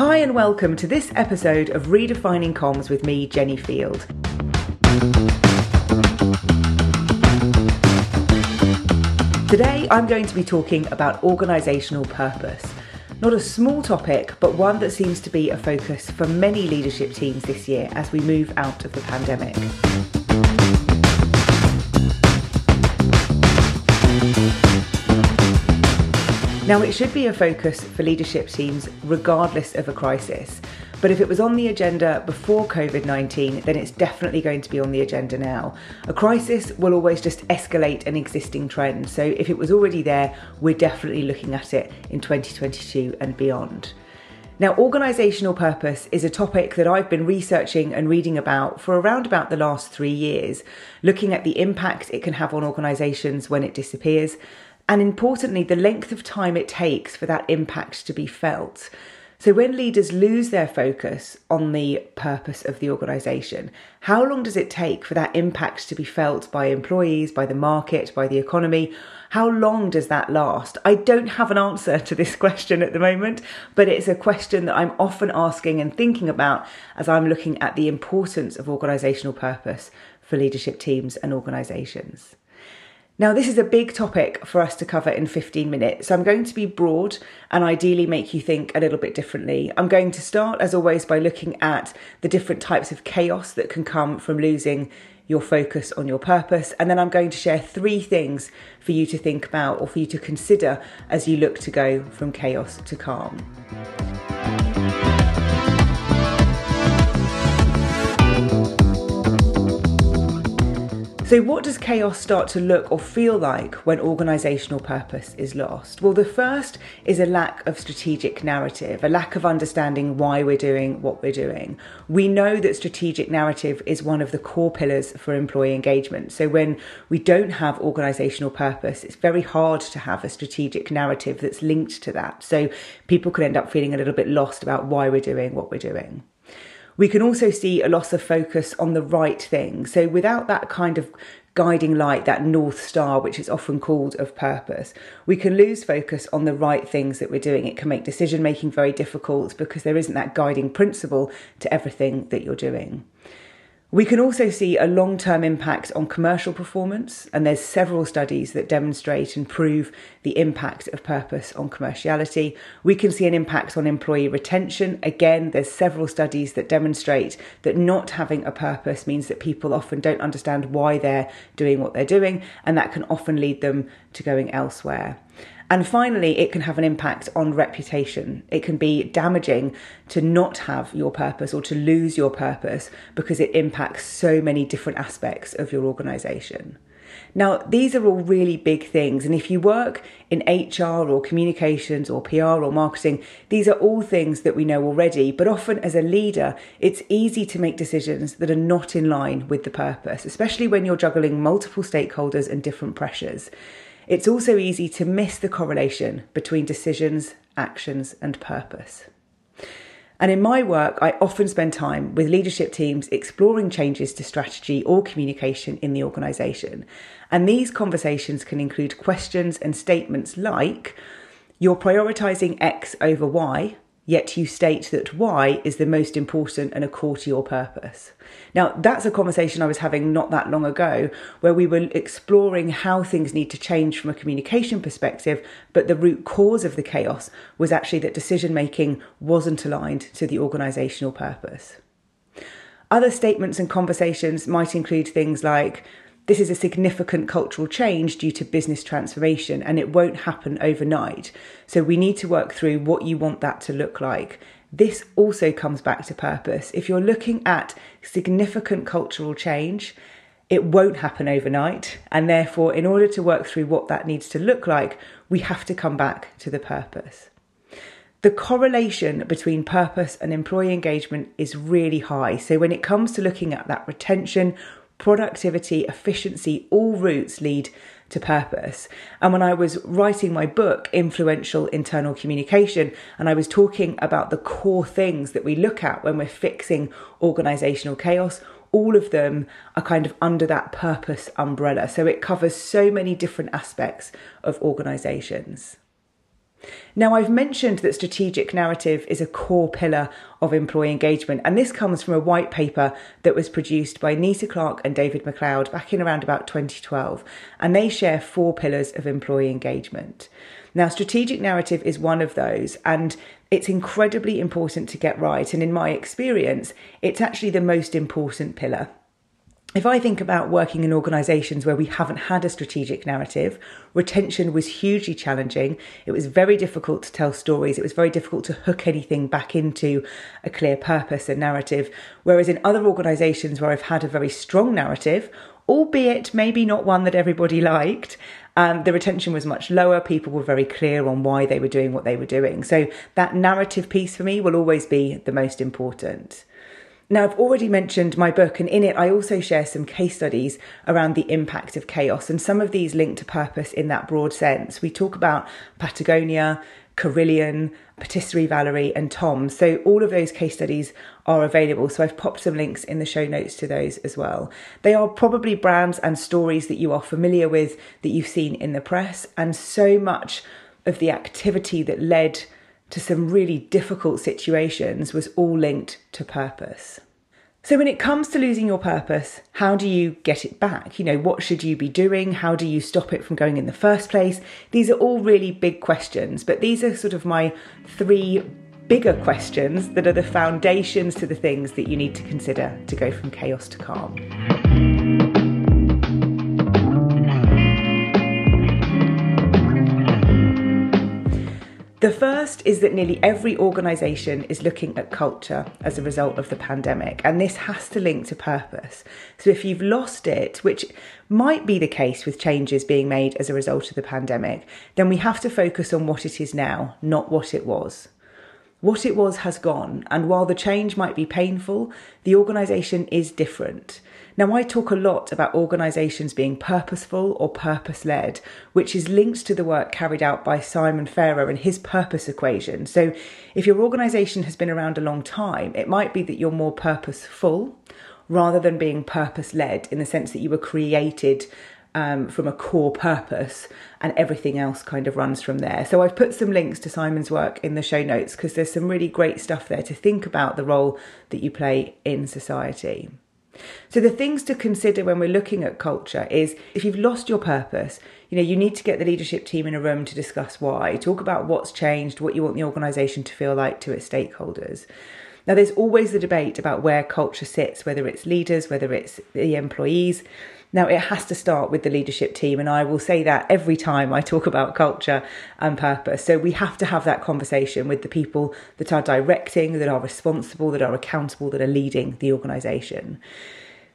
Hi, and welcome to this episode of Redefining Comms with me, Jenny Field. Today, I'm going to be talking about organisational purpose. Not a small topic, but one that seems to be a focus for many leadership teams this year as we move out of the pandemic. Now, it should be a focus for leadership teams regardless of a crisis. But if it was on the agenda before COVID 19, then it's definitely going to be on the agenda now. A crisis will always just escalate an existing trend. So if it was already there, we're definitely looking at it in 2022 and beyond. Now, organisational purpose is a topic that I've been researching and reading about for around about the last three years, looking at the impact it can have on organisations when it disappears, and importantly, the length of time it takes for that impact to be felt. So, when leaders lose their focus on the purpose of the organisation, how long does it take for that impact to be felt by employees, by the market, by the economy? How long does that last? I don't have an answer to this question at the moment, but it's a question that I'm often asking and thinking about as I'm looking at the importance of organisational purpose for leadership teams and organisations. Now, this is a big topic for us to cover in 15 minutes, so I'm going to be broad and ideally make you think a little bit differently. I'm going to start, as always, by looking at the different types of chaos that can come from losing your focus on your purpose, and then I'm going to share three things for you to think about or for you to consider as you look to go from chaos to calm. So, what does chaos start to look or feel like when organisational purpose is lost? Well, the first is a lack of strategic narrative, a lack of understanding why we're doing what we're doing. We know that strategic narrative is one of the core pillars for employee engagement. So, when we don't have organisational purpose, it's very hard to have a strategic narrative that's linked to that. So, people could end up feeling a little bit lost about why we're doing what we're doing. We can also see a loss of focus on the right thing. So without that kind of guiding light, that North Star, which is often called of purpose, we can lose focus on the right things that we're doing. It can make decision making very difficult because there isn't that guiding principle to everything that you're doing. We can also see a long term impact on commercial performance, and there's several studies that demonstrate and prove the impact of purpose on commerciality. We can see an impact on employee retention. Again, there's several studies that demonstrate that not having a purpose means that people often don't understand why they're doing what they're doing, and that can often lead them to going elsewhere. And finally, it can have an impact on reputation. It can be damaging to not have your purpose or to lose your purpose because it impacts so many different aspects of your organization. Now, these are all really big things. And if you work in HR or communications or PR or marketing, these are all things that we know already. But often as a leader, it's easy to make decisions that are not in line with the purpose, especially when you're juggling multiple stakeholders and different pressures. It's also easy to miss the correlation between decisions, actions, and purpose. And in my work, I often spend time with leadership teams exploring changes to strategy or communication in the organisation. And these conversations can include questions and statements like, You're prioritising X over Y, yet you state that Y is the most important and a core to your purpose. Now, that's a conversation I was having not that long ago where we were exploring how things need to change from a communication perspective, but the root cause of the chaos was actually that decision making wasn't aligned to the organisational purpose. Other statements and conversations might include things like, this is a significant cultural change due to business transformation and it won't happen overnight. So we need to work through what you want that to look like. This also comes back to purpose. If you're looking at significant cultural change, it won't happen overnight. And therefore, in order to work through what that needs to look like, we have to come back to the purpose. The correlation between purpose and employee engagement is really high. So, when it comes to looking at that retention, productivity, efficiency, all routes lead to purpose. And when I was writing my book, Influential Internal Communication, and I was talking about the core things that we look at when we're fixing organizational chaos, all of them are kind of under that purpose umbrella. So it covers so many different aspects of organizations. Now, I've mentioned that strategic narrative is a core pillar of employee engagement, and this comes from a white paper that was produced by Nita Clarke and David MacLeod back in around about 2012, and they share four pillars of employee engagement. Now, strategic narrative is one of those, and it's incredibly important to get right. And in my experience, it's actually the most important pillar if I think about working in organisations where we haven't had a strategic narrative, retention was hugely challenging. It was very difficult to tell stories. It was very difficult to hook anything back into a clear purpose and narrative. Whereas in other organisations where I've had a very strong narrative, albeit maybe not one that everybody liked, um, the retention was much lower. People were very clear on why they were doing what they were doing. So that narrative piece for me will always be the most important. Now, I've already mentioned my book, and in it, I also share some case studies around the impact of chaos, and some of these link to purpose in that broad sense. We talk about Patagonia, Carillion, Patisserie Valerie, and Tom. So, all of those case studies are available. So, I've popped some links in the show notes to those as well. They are probably brands and stories that you are familiar with, that you've seen in the press, and so much of the activity that led to some really difficult situations was all linked to purpose. So, when it comes to losing your purpose, how do you get it back? You know, what should you be doing? How do you stop it from going in the first place? These are all really big questions, but these are sort of my three bigger questions that are the foundations to the things that you need to consider to go from chaos to calm. The first is that nearly every organisation is looking at culture as a result of the pandemic, and this has to link to purpose. So, if you've lost it, which might be the case with changes being made as a result of the pandemic, then we have to focus on what it is now, not what it was. What it was has gone, and while the change might be painful, the organisation is different. Now, I talk a lot about organisations being purposeful or purpose led, which is linked to the work carried out by Simon Farrer and his purpose equation. So, if your organisation has been around a long time, it might be that you're more purposeful rather than being purpose led in the sense that you were created um, from a core purpose, and everything else kind of runs from there. So I've put some links to Simon's work in the show notes because there's some really great stuff there to think about the role that you play in society. So the things to consider when we're looking at culture is if you've lost your purpose, you know, you need to get the leadership team in a room to discuss why, talk about what's changed, what you want the organization to feel like to its stakeholders. Now there's always the debate about where culture sits, whether it's leaders, whether it's the employees. Now, it has to start with the leadership team, and I will say that every time I talk about culture and purpose. So, we have to have that conversation with the people that are directing, that are responsible, that are accountable, that are leading the organisation.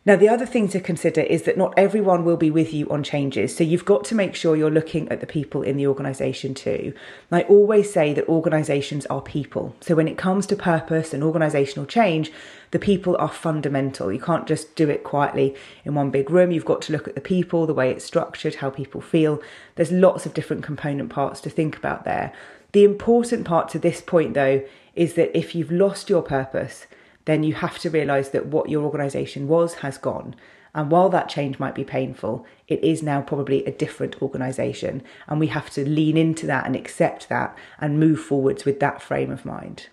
Now, the other thing to consider is that not everyone will be with you on changes. So you've got to make sure you're looking at the people in the organisation too. And I always say that organisations are people. So when it comes to purpose and organisational change, the people are fundamental. You can't just do it quietly in one big room. You've got to look at the people, the way it's structured, how people feel. There's lots of different component parts to think about there. The important part to this point, though, is that if you've lost your purpose, then you have to realize that what your organization was has gone. And while that change might be painful, it is now probably a different organization. And we have to lean into that and accept that and move forwards with that frame of mind.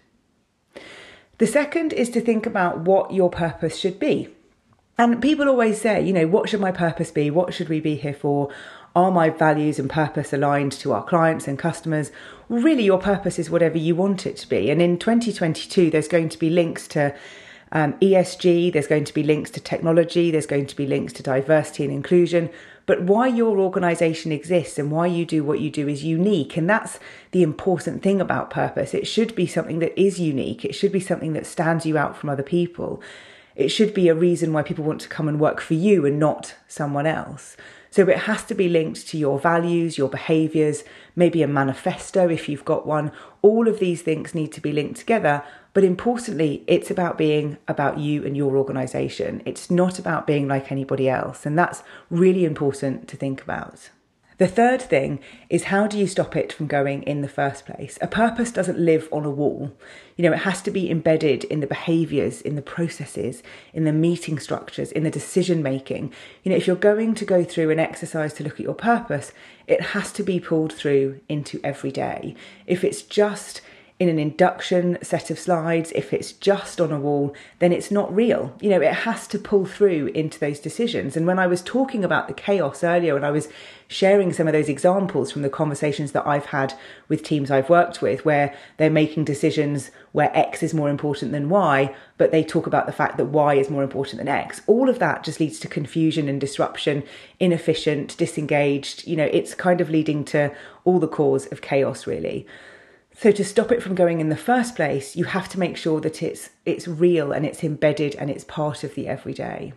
The second is to think about what your purpose should be. And people always say, you know, what should my purpose be? What should we be here for? Are my values and purpose aligned to our clients and customers? really, your purpose is whatever you want it to be. And in 2022, there's going to be links to um, ESG, there's going to be links to technology, there's going to be links to diversity and inclusion. But why your organization exists and why you do what you do is unique. And that's the important thing about purpose. It should be something that is unique, it should be something that stands you out from other people. It should be a reason why people want to come and work for you and not someone else. So it has to be linked to your values, your behaviours, maybe a manifesto if you've got one. All of these things need to be linked together. But importantly, it's about being about you and your organisation. It's not about being like anybody else. And that's really important to think about. The third thing is how do you stop it from going in the first place? A purpose doesn't live on a wall. You know, it has to be embedded in the behaviors, in the processes, in the meeting structures, in the decision making. You know, if you're going to go through an exercise to look at your purpose, it has to be pulled through into every day. If it's just in an induction set of slides, if it's just on a wall, then it's not real. You know, it has to pull through into those decisions. And when I was talking about the chaos earlier, and I was sharing some of those examples from the conversations that I've had with teams I've worked with, where they're making decisions where X is more important than Y, but they talk about the fact that Y is more important than X. All of that just leads to confusion and disruption, inefficient, disengaged. You know, it's kind of leading to all the cause of chaos, really. So to stop it from going in the first place, you have to make sure that it's it's real and it's embedded and it's part of the everyday.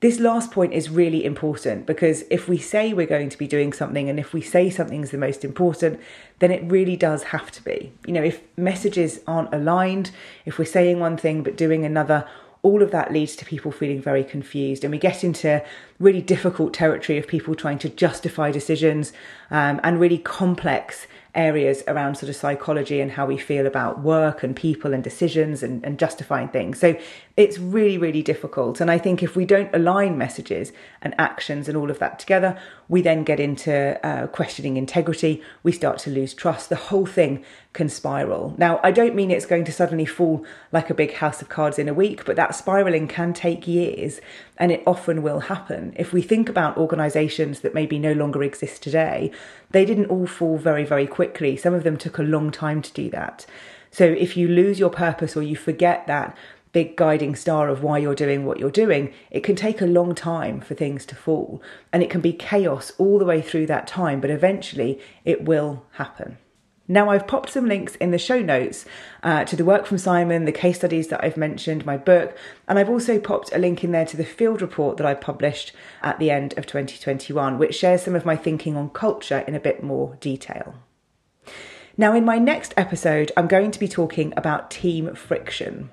This last point is really important because if we say we're going to be doing something and if we say something's the most important, then it really does have to be. You know, if messages aren't aligned, if we're saying one thing but doing another, all of that leads to people feeling very confused and we get into really difficult territory of people trying to justify decisions um, and really complex areas around sort of psychology and how we feel about work and people and decisions and, and justifying things. So it's really, really difficult. And I think if we don't align messages and actions and all of that together, we then get into uh, questioning integrity. We start to lose trust. The whole thing can spiral. Now, I don't mean it's going to suddenly fall like a big house of cards in a week, but that spiraling can take years and it often will happen. If we think about organizations that maybe no longer exist today, they didn't all fall very, very quickly. Some of them took a long time to do that. So if you lose your purpose or you forget that big guiding star of why you're doing what you're doing, it can take a long time for things to fall. And it can be chaos all the way through that time, but eventually it will happen. Now, I've popped some links in the show notes uh, to the work from Simon, the case studies that I've mentioned, my book, and I've also popped a link in there to the field report that I published at the end of 2021, which shares some of my thinking on culture in a bit more detail. Now, in my next episode, I'm going to be talking about team friction.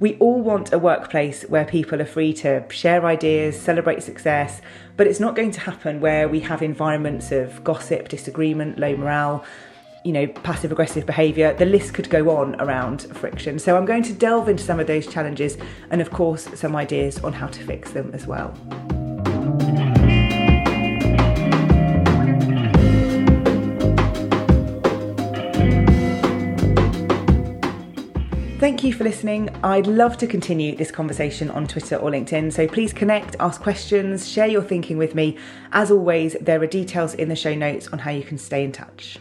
We all want a workplace where people are free to share ideas, celebrate success, but it's not going to happen where we have environments of gossip, disagreement, low morale you know, passive aggressive behaviour. The list could go on around friction. So I'm going to delve into some of those challenges and, of course, some ideas on how to fix them as well. Thank you for listening. I'd love to continue this conversation on Twitter or LinkedIn, so please connect, ask questions, share your thinking with me. As always, there are details in the show notes on how you can stay in touch.